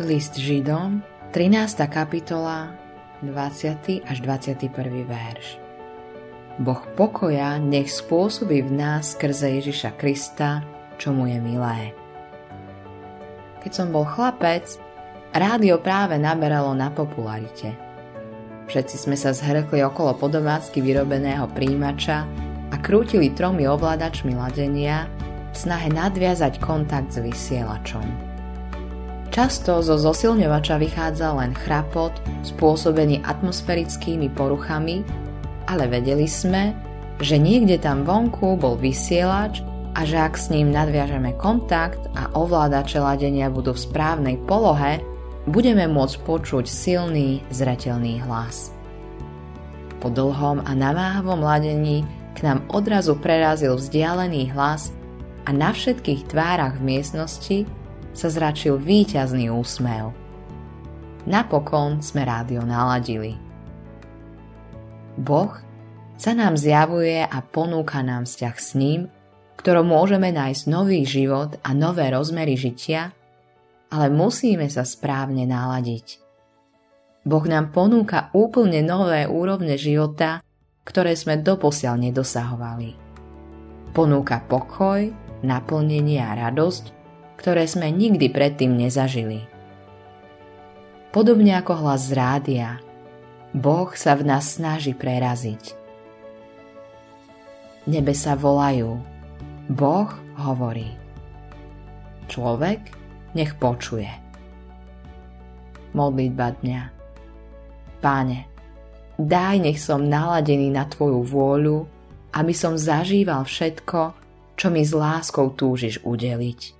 List Židom, 13. kapitola, 20. až 21. verš. Boh pokoja nech spôsobí v nás skrze Ježiša Krista, čo mu je milé. Keď som bol chlapec, rádio práve naberalo na popularite. Všetci sme sa zhrkli okolo podomácky vyrobeného príjimača a krútili tromi ovládačmi ladenia v snahe nadviazať kontakt s vysielačom. Často zo zosilňovača vychádza len chrapot spôsobený atmosférickými poruchami ale vedeli sme, že niekde tam vonku bol vysielač a že ak s ním nadviažeme kontakt a ovládače ladenia budú v správnej polohe, budeme môcť počuť silný, zretelný hlas. Po dlhom a namáhavom ladení k nám odrazu prerazil vzdialený hlas a na všetkých tvárach v miestnosti sa zračil víťazný úsmev. Napokon sme rádio naladili. Boh sa nám zjavuje a ponúka nám vzťah s ním, ktorom môžeme nájsť nový život a nové rozmery žitia, ale musíme sa správne náladiť. Boh nám ponúka úplne nové úrovne života, ktoré sme doposiaľ nedosahovali. Ponúka pokoj, naplnenie a radosť, ktoré sme nikdy predtým nezažili. Podobne ako hlas z rádia – Boh sa v nás snaží preraziť. Nebe sa volajú. Boh hovorí. Človek nech počuje. Modlitba dňa. Páne, daj nech som naladený na Tvoju vôľu, aby som zažíval všetko, čo mi s láskou túžiš udeliť.